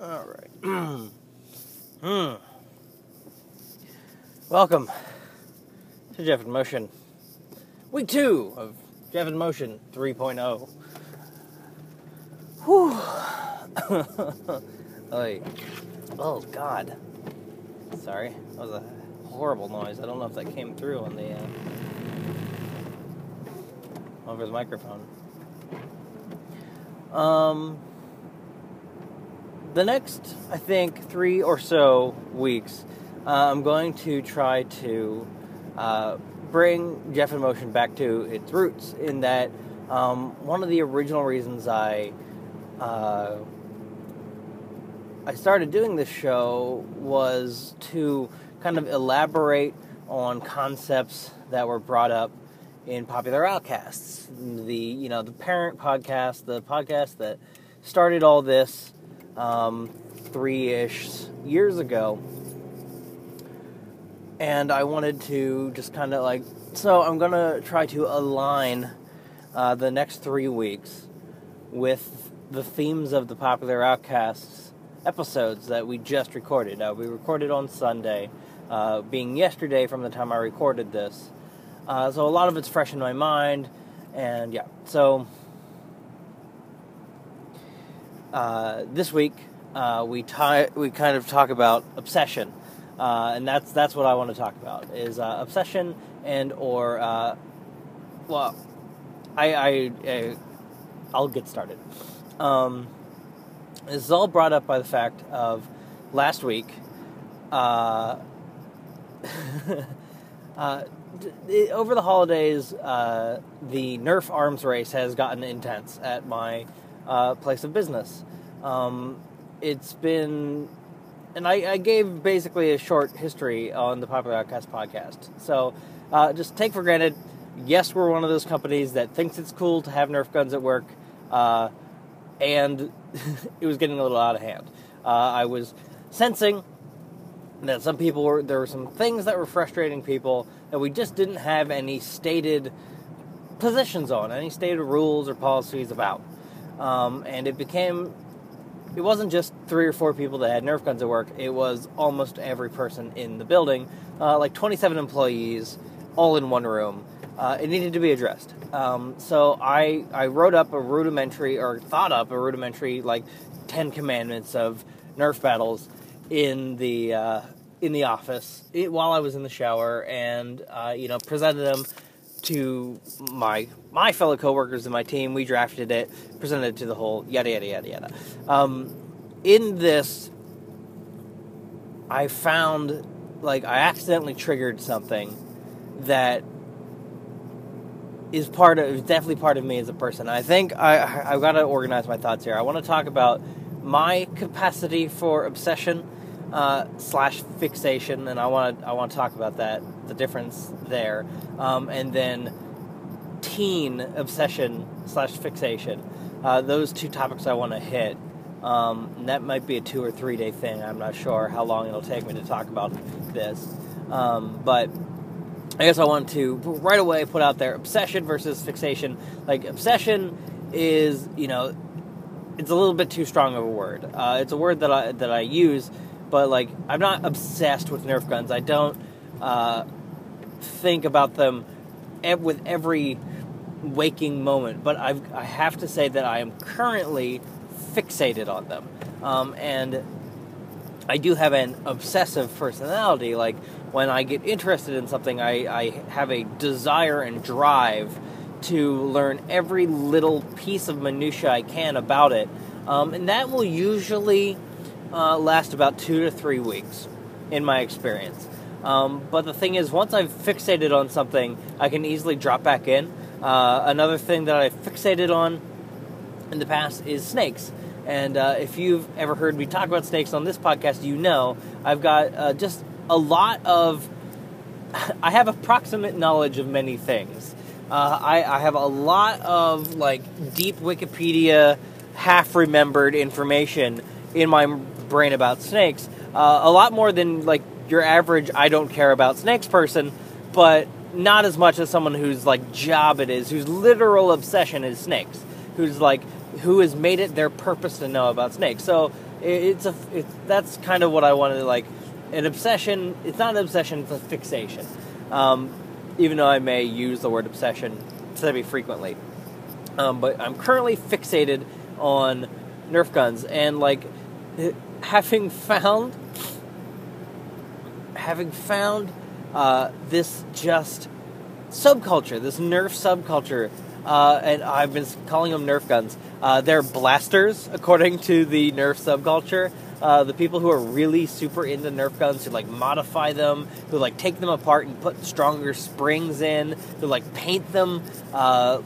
All right. hmm. Welcome to Jeff in Motion. Week two of Jeff in Motion 3.0. Whew. Oh, God. Sorry. That was a horrible noise. I don't know if that came through on the uh, over the microphone. Um, the next, I think, three or so weeks, uh, I'm going to try to uh, bring Jeff in Motion back to its roots. In that, um, one of the original reasons I uh, I started doing this show was to kind of elaborate on concepts that were brought up in popular outcasts. The you know the parent podcast, the podcast that started all this um, three ish years ago. And I wanted to just kind of like, so I'm going to try to align uh, the next three weeks with the themes of the Popular Outcasts episodes that we just recorded. Uh, we recorded on Sunday, uh, being yesterday from the time I recorded this. Uh, so a lot of it's fresh in my mind, and yeah. So uh, this week uh, we tie, we kind of talk about obsession, uh, and that's that's what I want to talk about is uh, obsession and or uh, well, I, I, I will get started. Um, this is all brought up by the fact of last week. Over the holidays, the Nerf arms race has gotten intense at my uh, place of business. Um, it's been, and I, I, gave basically a short history on the Popular Outcast podcast. So uh, just take for granted, yes, we're one of those companies that thinks it's cool to have Nerf guns at work, uh, and it was getting a little out of hand. Uh, I was sensing that some people were, there were some things that were frustrating people that we just didn't have any stated positions on, any stated rules or policies about. Um, and it became, it wasn't just three or four people that had Nerf guns at work, it was almost every person in the building, uh, like 27 employees, all in one room. Uh, it needed to be addressed. Um, so I, I wrote up a rudimentary, or thought up a rudimentary, like 10 commandments of Nerf battles in the, uh, in the office it, while I was in the shower and, uh, you know, presented them to my my fellow coworkers in my team. We drafted it, presented it to the whole yada yada yada yada. Um, in this, I found like I accidentally triggered something that is part of definitely part of me as a person. I think I I've got to organize my thoughts here. I want to talk about my capacity for obsession uh, slash fixation, and I want to I want to talk about that the difference there, um, and then teen obsession slash fixation. Uh, those two topics I want to hit. Um, that might be a two or three day thing. I'm not sure how long it'll take me to talk about this, um, but I guess I want to right away put out there obsession versus fixation. Like obsession is, you know, it's a little bit too strong of a word. Uh, it's a word that I that I use but like I'm not obsessed with Nerf guns. I don't uh, think about them with every waking moment. But I've, I have to say that I am currently fixated on them, um, and I do have an obsessive personality. Like when I get interested in something, I, I have a desire and drive to learn every little piece of minutia I can about it, um, and that will usually uh, last about two to three weeks, in my experience. Um, but the thing is, once I've fixated on something, I can easily drop back in. Uh, another thing that I've fixated on in the past is snakes. And uh, if you've ever heard me talk about snakes on this podcast, you know I've got uh, just a lot of. I have approximate knowledge of many things. Uh, I, I have a lot of like deep Wikipedia, half remembered information in my brain about snakes. Uh, a lot more than like your average I don't care about snakes person, but not as much as someone whose like job it is, whose literal obsession is snakes, who's like who has made it their purpose to know about snakes. So it's a it's, that's kind of what I wanted like an obsession. It's not an obsession; it's a fixation. Um, even though I may use the word obsession semi frequently. Um, but I'm currently fixated on Nerf guns, and like having found having found uh, this just subculture, this Nerf subculture, uh, and I've been calling them Nerf guns. Uh, they're blasters, according to the Nerf subculture. Uh, the people who are really super into Nerf guns, who like modify them, who like take them apart and put stronger springs in, who like paint them, uh,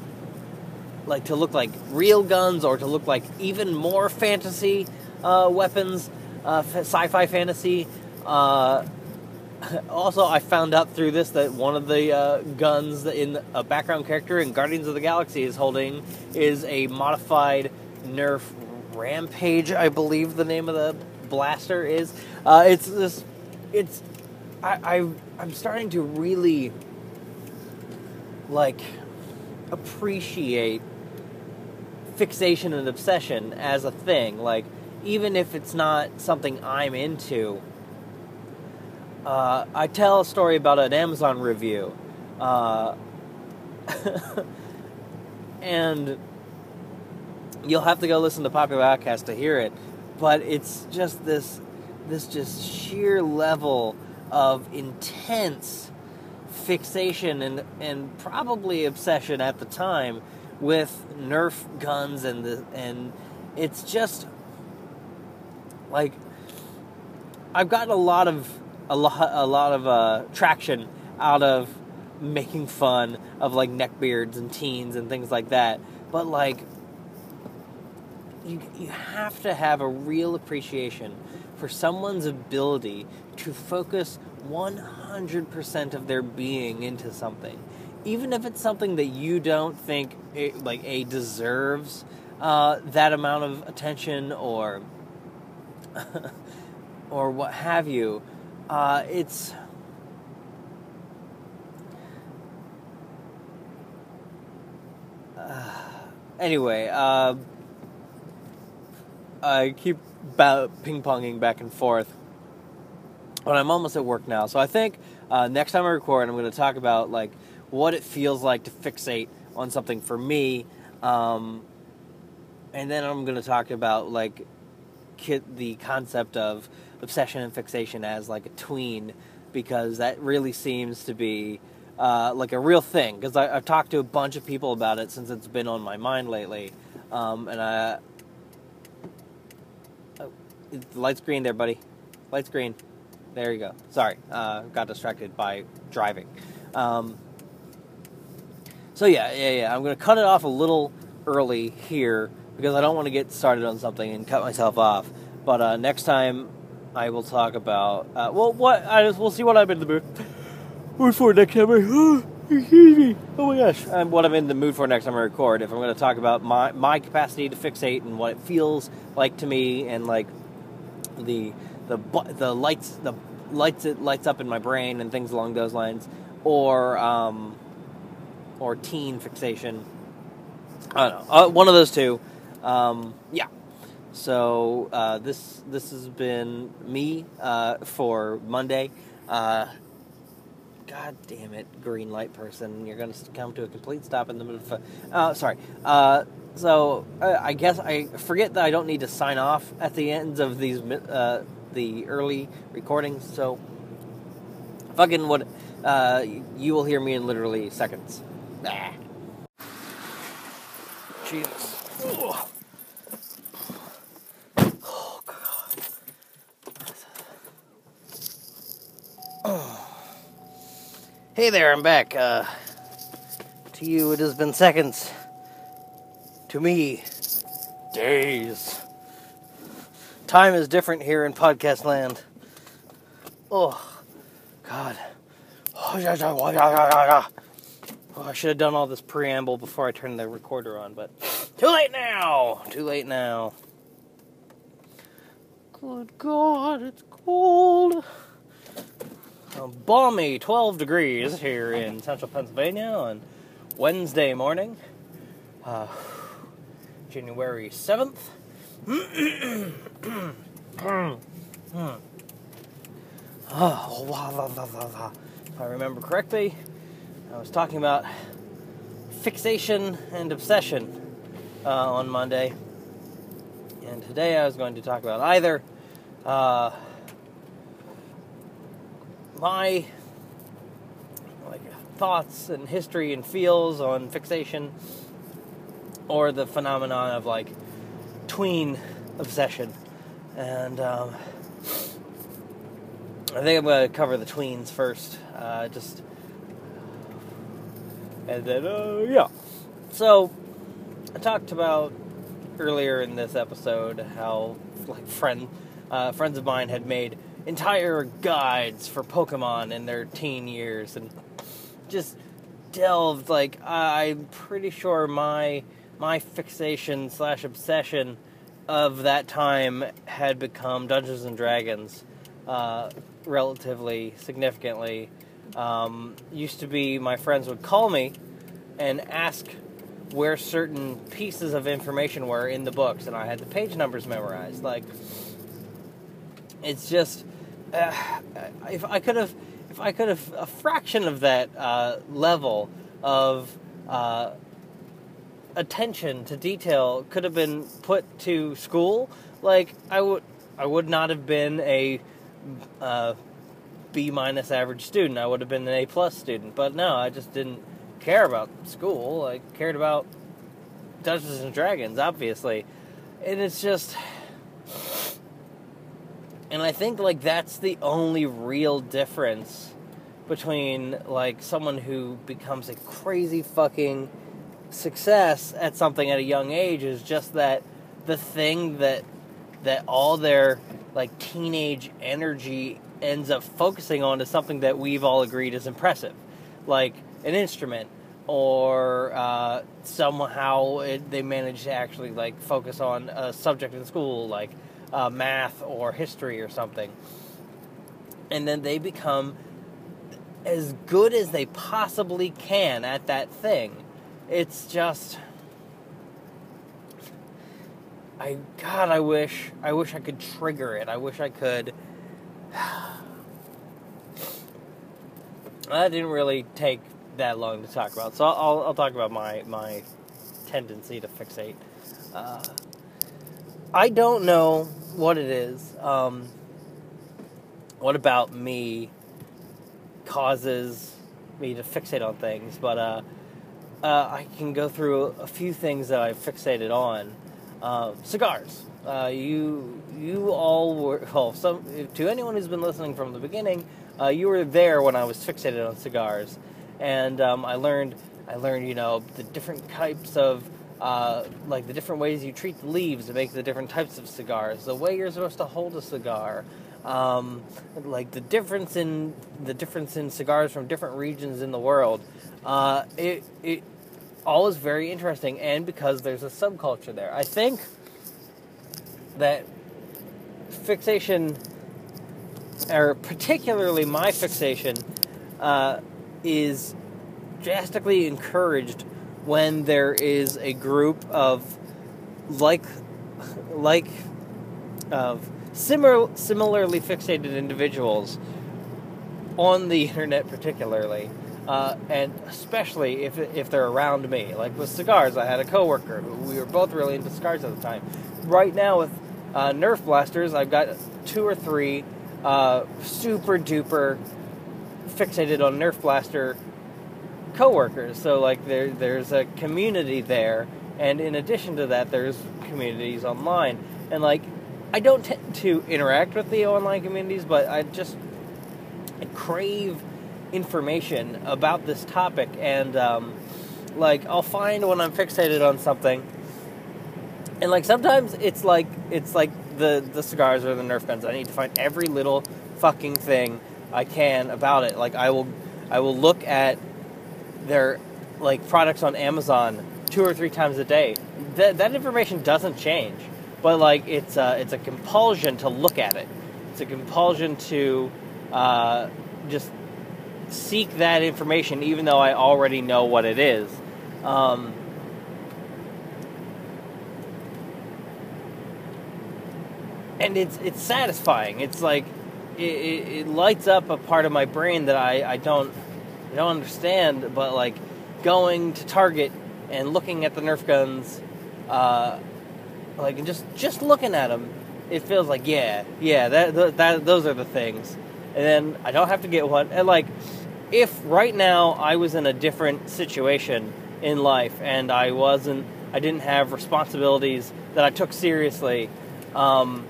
like to look like real guns or to look like even more fantasy uh, weapons, uh, sci-fi fantasy. Uh, also, I found out through this that one of the uh, guns in a background character in Guardians of the Galaxy is holding is a modified Nerf Rampage, I believe the name of the blaster is. Uh, it's this. It's. I, I I'm starting to really like appreciate fixation and obsession as a thing. Like even if it's not something I'm into. Uh, I tell a story about an Amazon review. Uh, and you'll have to go listen to Popular Outcast to hear it. But it's just this, this just sheer level of intense fixation and and probably obsession at the time with Nerf guns and the and it's just like I've gotten a lot of a lot a lot of uh, traction out of making fun of like neckbeards and teens and things like that. But like you, you have to have a real appreciation for someone's ability to focus 100% of their being into something even if it's something that you don't think it, like a deserves uh, that amount of attention or or what have you uh, it's uh, anyway uh, I keep ping ponging back and forth. But I'm almost at work now, so I think uh, next time I record, I'm going to talk about like what it feels like to fixate on something for me, um, and then I'm going to talk about like the concept of obsession and fixation as like a tween, because that really seems to be uh, like a real thing. Because I've talked to a bunch of people about it since it's been on my mind lately, um, and I the light's green there, buddy. Light's green. There you go. Sorry, uh, got distracted by driving. Um, so yeah, yeah, yeah. I'm gonna cut it off a little early here because I don't want to get started on something and cut myself off. But uh, next time, I will talk about uh, well, what I just we'll see what I'm in the mood for next time. excuse me. Oh my gosh, I'm what I'm in the mood for next time I record. If I'm going to talk about my my capacity to fixate and what it feels like to me, and like the the the lights the lights it lights up in my brain and things along those lines, or um, or teen fixation. I don't know. Uh, one of those two. Um, yeah. So uh, this this has been me uh, for Monday. Uh, God damn it, green light person! You're going to come to a complete stop in the middle of. Uh, sorry. Uh, so uh, I guess I forget that I don't need to sign off at the ends of these uh, the early recordings. So fucking what uh, you will hear me in literally seconds. Ah. Jesus. Ugh. Oh god. Oh. Hey there, I'm back. Uh, to you, it has been seconds to me, days. Time is different here in podcast land. Oh, God. Oh, I should have done all this preamble before I turned the recorder on, but too late now. Too late now. Good God, it's cold. A balmy 12 degrees here in central Pennsylvania on Wednesday morning, uh, January 7th. oh, if I remember correctly, I was talking about fixation and obsession uh, on Monday, and today I was going to talk about either uh, my like thoughts and history and feels on fixation, or the phenomenon of like tween obsession, and um, I think I'm going to cover the tweens first, uh, just and then uh, yeah. So I talked about earlier in this episode how like friend uh, friends of mine had made entire guides for Pokemon in their teen years and just delved like I'm pretty sure my my fixation slash obsession of that time had become Dungeons and Dragons uh, relatively significantly um, used to be my friends would call me and ask where certain pieces of information were in the books, and I had the page numbers memorized. Like, it's just if I could have, if I could have a fraction of that uh, level of uh, attention to detail could have been put to school, like I would, I would not have been a uh, B minus average student. I would have been an A plus student. But no, I just didn't care about school. I cared about Dungeons and Dragons, obviously. And it's just and I think like that's the only real difference between like someone who becomes a crazy fucking success at something at a young age is just that the thing that that all their like teenage energy ends up focusing on is something that we've all agreed is impressive, like an instrument, or uh, somehow it, they manage to actually like focus on a subject in school, like uh, math or history or something, and then they become as good as they possibly can at that thing. It's just. I God, I wish I wish I could trigger it. I wish I could that didn't really take that long to talk about, so I'll, I'll talk about my my tendency to fixate. Uh, I don't know what it is. Um, what about me causes me to fixate on things? But uh, uh, I can go through a few things that I've fixated on. Uh, cigars. Uh, you you all were well. Some to anyone who's been listening from the beginning, uh, you were there when I was fixated on cigars, and um, I learned I learned you know the different types of uh, like the different ways you treat the leaves to make the different types of cigars, the way you're supposed to hold a cigar, um, like the difference in the difference in cigars from different regions in the world. Uh, it it all is very interesting, and because there's a subculture there, I think that fixation or particularly my fixation, uh, is drastically encouraged when there is a group of like like of similar similarly fixated individuals on the internet particularly uh, and especially if, if they're around me. Like with cigars i had a coworker who we were both really into cigars at the time. Right now with uh, nerf blasters i've got two or three uh, super duper fixated on Nerf Blaster coworkers. So like there there's a community there, and in addition to that, there's communities online. And like I don't tend to interact with the online communities, but I just I crave information about this topic, and um, like I'll find when I'm fixated on something. And like sometimes it's like it's like the the cigars or the Nerf guns. I need to find every little fucking thing I can about it. Like I will I will look at their like products on Amazon two or three times a day. That that information doesn't change, but like it's a, it's a compulsion to look at it. It's a compulsion to uh, just seek that information, even though I already know what it is. Um, and it's it's satisfying. It's like it, it, it, lights up a part of my brain that I, I don't I don't understand. But like going to Target and looking at the Nerf guns, uh, like just just looking at them, it feels like yeah yeah that, that those are the things. And then I don't have to get one. And like if right now I was in a different situation in life and I wasn't I didn't have responsibilities that I took seriously. Um,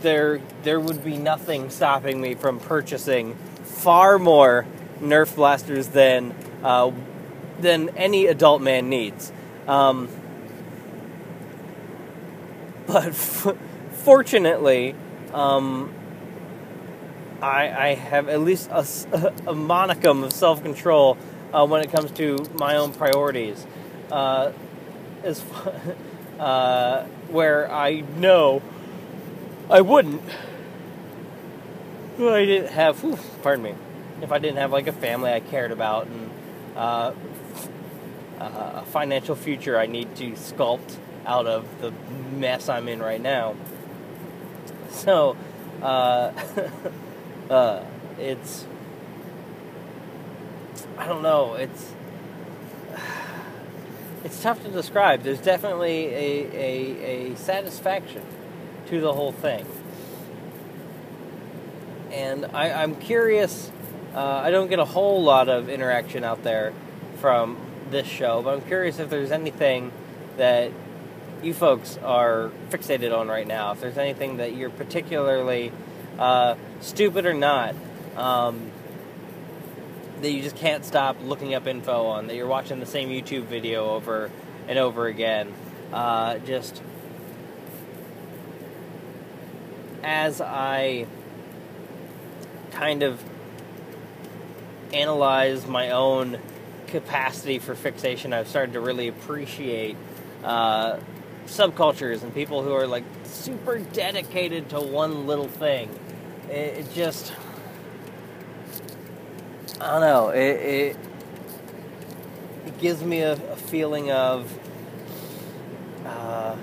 there there would be nothing stopping me from purchasing far more Nerf blasters than uh, than any adult man needs. Um, but f- fortunately, um, I, I, have at least a, a monicum of self control uh, when it comes to my own priorities. Uh, as uh, where I know I wouldn't. I didn't have, pardon me, if I didn't have like a family I cared about and uh, a financial future I need to sculpt out of the mess I'm in right now. So, uh, uh, it's, I don't know, it's, it's tough to describe. There's definitely a, a, a satisfaction to the whole thing. And I, am curious. Uh, I don't get a whole lot of interaction out there from this show, but I'm curious if there's anything that you folks are fixated on right now. If there's anything that you're particularly uh, stupid or not, um, that you just can't stop looking up info on, that you're watching the same YouTube video over and over again. Uh, just as I kind of analyze my own capacity for fixation, I've started to really appreciate uh, subcultures and people who are like super dedicated to one little thing. It, it just, I don't know, it, it, it gives me a, a feeling of. Uh,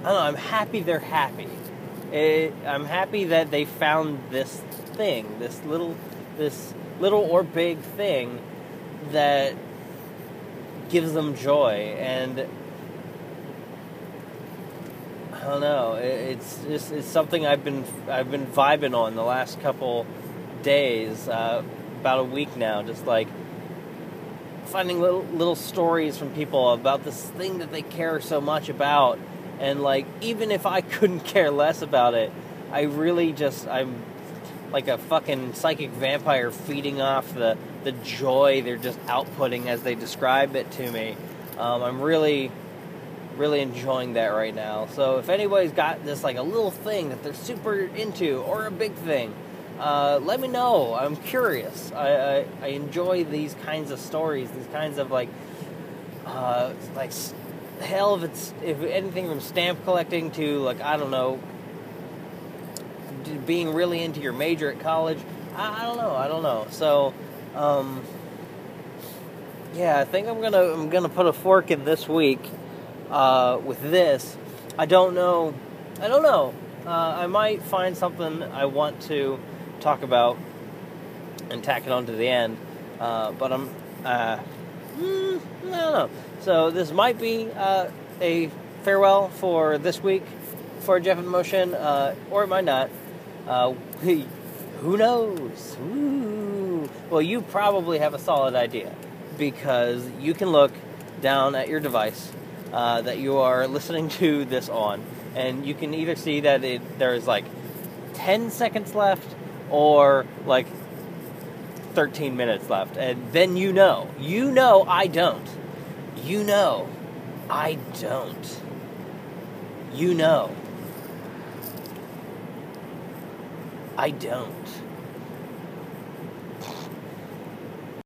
I don't know. I'm happy they're happy. It, I'm happy that they found this thing, this little, this little or big thing that gives them joy, and I don't know. It, it's just it's something I've been I've been vibing on the last couple days, uh, about a week now. Just like finding little little stories from people about this thing that they care so much about and like even if I couldn't care less about it, I really just I'm like a fucking psychic vampire feeding off the the joy they're just outputting as they describe it to me. Um, I'm really really enjoying that right now. So if anybody's got this like a little thing that they're super into or a big thing, uh, let me know. I'm curious. I, I, I enjoy these kinds of stories, these kinds of like uh, like hell if it's if anything from stamp collecting to like I don't know being really into your major at college. I, I don't know. I don't know. So, um, yeah, I think I'm gonna I'm gonna put a fork in this week uh, with this. I don't know. I don't know. Uh, I might find something I want to talk about and tack it on to the end. Uh, but I'm. Mm, I don't know. So this might be uh, a farewell for this week for Jeff in Motion, uh, or it might not. Uh, who knows? Ooh. Well, you probably have a solid idea because you can look down at your device uh, that you are listening to this on, and you can either see that it, there's like 10 seconds left or like 13 minutes left, and then you know. You know I don't you know, I don't. You know, I don't.